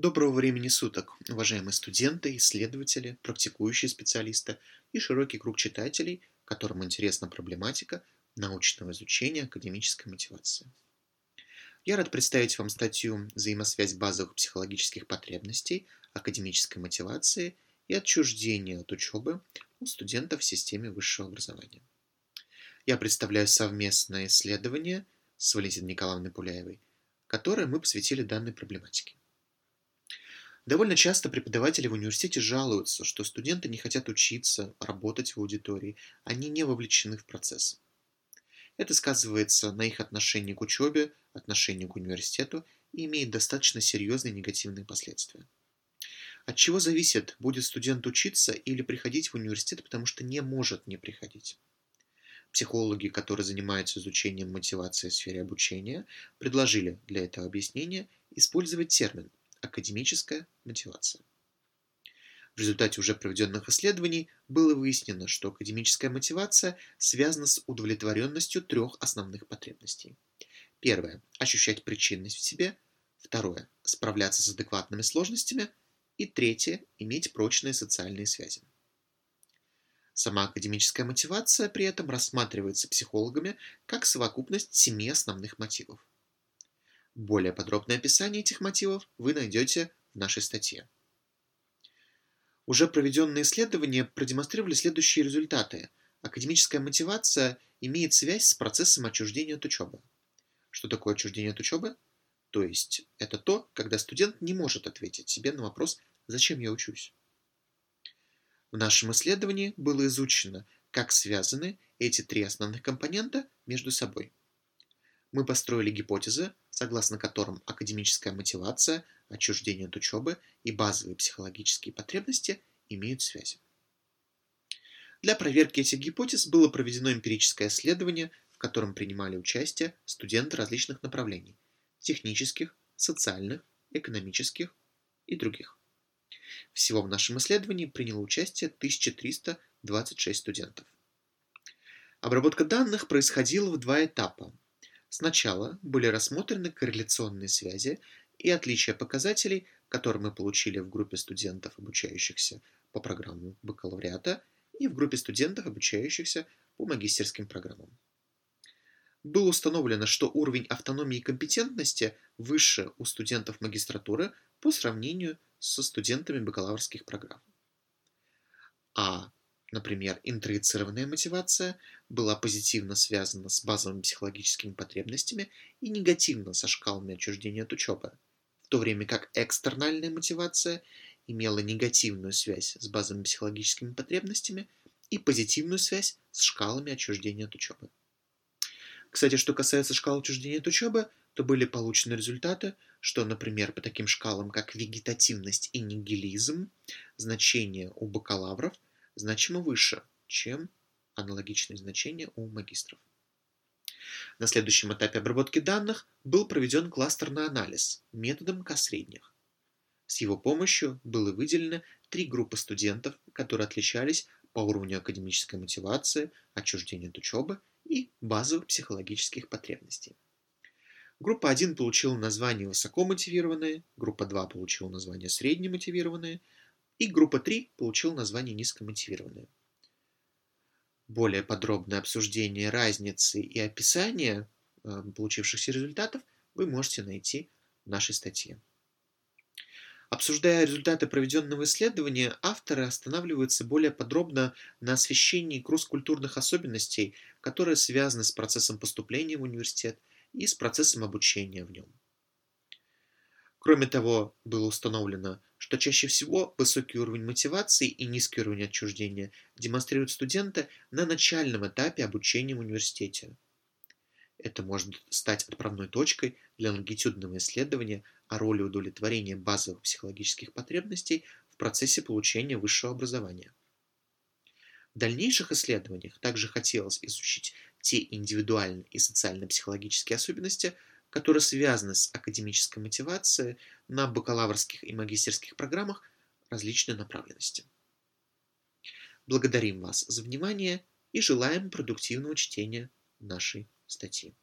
Доброго времени суток, уважаемые студенты, исследователи, практикующие специалисты и широкий круг читателей, которым интересна проблематика научного изучения академической мотивации. Я рад представить вам статью «Взаимосвязь базовых психологических потребностей, академической мотивации и отчуждения от учебы у студентов в системе высшего образования». Я представляю совместное исследование с Валентиной Николаевной Пуляевой, которое мы посвятили данной проблематике. Довольно часто преподаватели в университете жалуются, что студенты не хотят учиться, работать в аудитории, они не вовлечены в процесс. Это сказывается на их отношении к учебе, отношении к университету и имеет достаточно серьезные негативные последствия. От чего зависит, будет студент учиться или приходить в университет, потому что не может не приходить. Психологи, которые занимаются изучением мотивации в сфере обучения, предложили для этого объяснения использовать термин академическая мотивация. В результате уже проведенных исследований было выяснено, что академическая мотивация связана с удовлетворенностью трех основных потребностей. Первое – ощущать причинность в себе. Второе – справляться с адекватными сложностями. И третье – иметь прочные социальные связи. Сама академическая мотивация при этом рассматривается психологами как совокупность семи основных мотивов. Более подробное описание этих мотивов вы найдете в нашей статье. Уже проведенные исследования продемонстрировали следующие результаты. Академическая мотивация имеет связь с процессом отчуждения от учебы. Что такое отчуждение от учебы? То есть это то, когда студент не может ответить себе на вопрос «Зачем я учусь?». В нашем исследовании было изучено, как связаны эти три основных компонента между собой. Мы построили гипотезы, согласно которым академическая мотивация, отчуждение от учебы и базовые психологические потребности имеют связь. Для проверки этих гипотез было проведено эмпирическое исследование, в котором принимали участие студенты различных направлений – технических, социальных, экономических и других. Всего в нашем исследовании приняло участие 1326 студентов. Обработка данных происходила в два этапа Сначала были рассмотрены корреляционные связи и отличия показателей, которые мы получили в группе студентов, обучающихся по программам бакалавриата, и в группе студентов, обучающихся по магистерским программам. Было установлено, что уровень автономии и компетентности выше у студентов магистратуры по сравнению со студентами бакалаврских программ. А Например, интроицированная мотивация была позитивно связана с базовыми психологическими потребностями и негативно со шкалами отчуждения от учебы, в то время как экстернальная мотивация имела негативную связь с базовыми психологическими потребностями и позитивную связь с шкалами отчуждения от учебы. Кстати, что касается шкал отчуждения от учебы, то были получены результаты, что, например, по таким шкалам, как вегетативность и нигилизм, значения у бакалавров – значимо выше, чем аналогичные значения у магистров. На следующем этапе обработки данных был проведен кластерный анализ методом К-средних. С его помощью было выделено три группы студентов, которые отличались по уровню академической мотивации, отчуждения от учебы и базовых психологических потребностей. Группа 1 получила название высокомотивированные, группа 2 получила название среднемотивированные, и группа 3 получила название низкомотивированная. Более подробное обсуждение разницы и описание э, получившихся результатов вы можете найти в нашей статье. Обсуждая результаты проведенного исследования, авторы останавливаются более подробно на освещении кросс-культурных особенностей, которые связаны с процессом поступления в университет и с процессом обучения в нем. Кроме того, было установлено, что чаще всего высокий уровень мотивации и низкий уровень отчуждения демонстрируют студенты на начальном этапе обучения в университете. Это может стать отправной точкой для лонгитюдного исследования о роли удовлетворения базовых психологических потребностей в процессе получения высшего образования. В дальнейших исследованиях также хотелось изучить те индивидуальные и социально-психологические особенности, которые связаны с академической мотивацией на бакалаврских и магистерских программах различной направленности. Благодарим вас за внимание и желаем продуктивного чтения нашей статьи.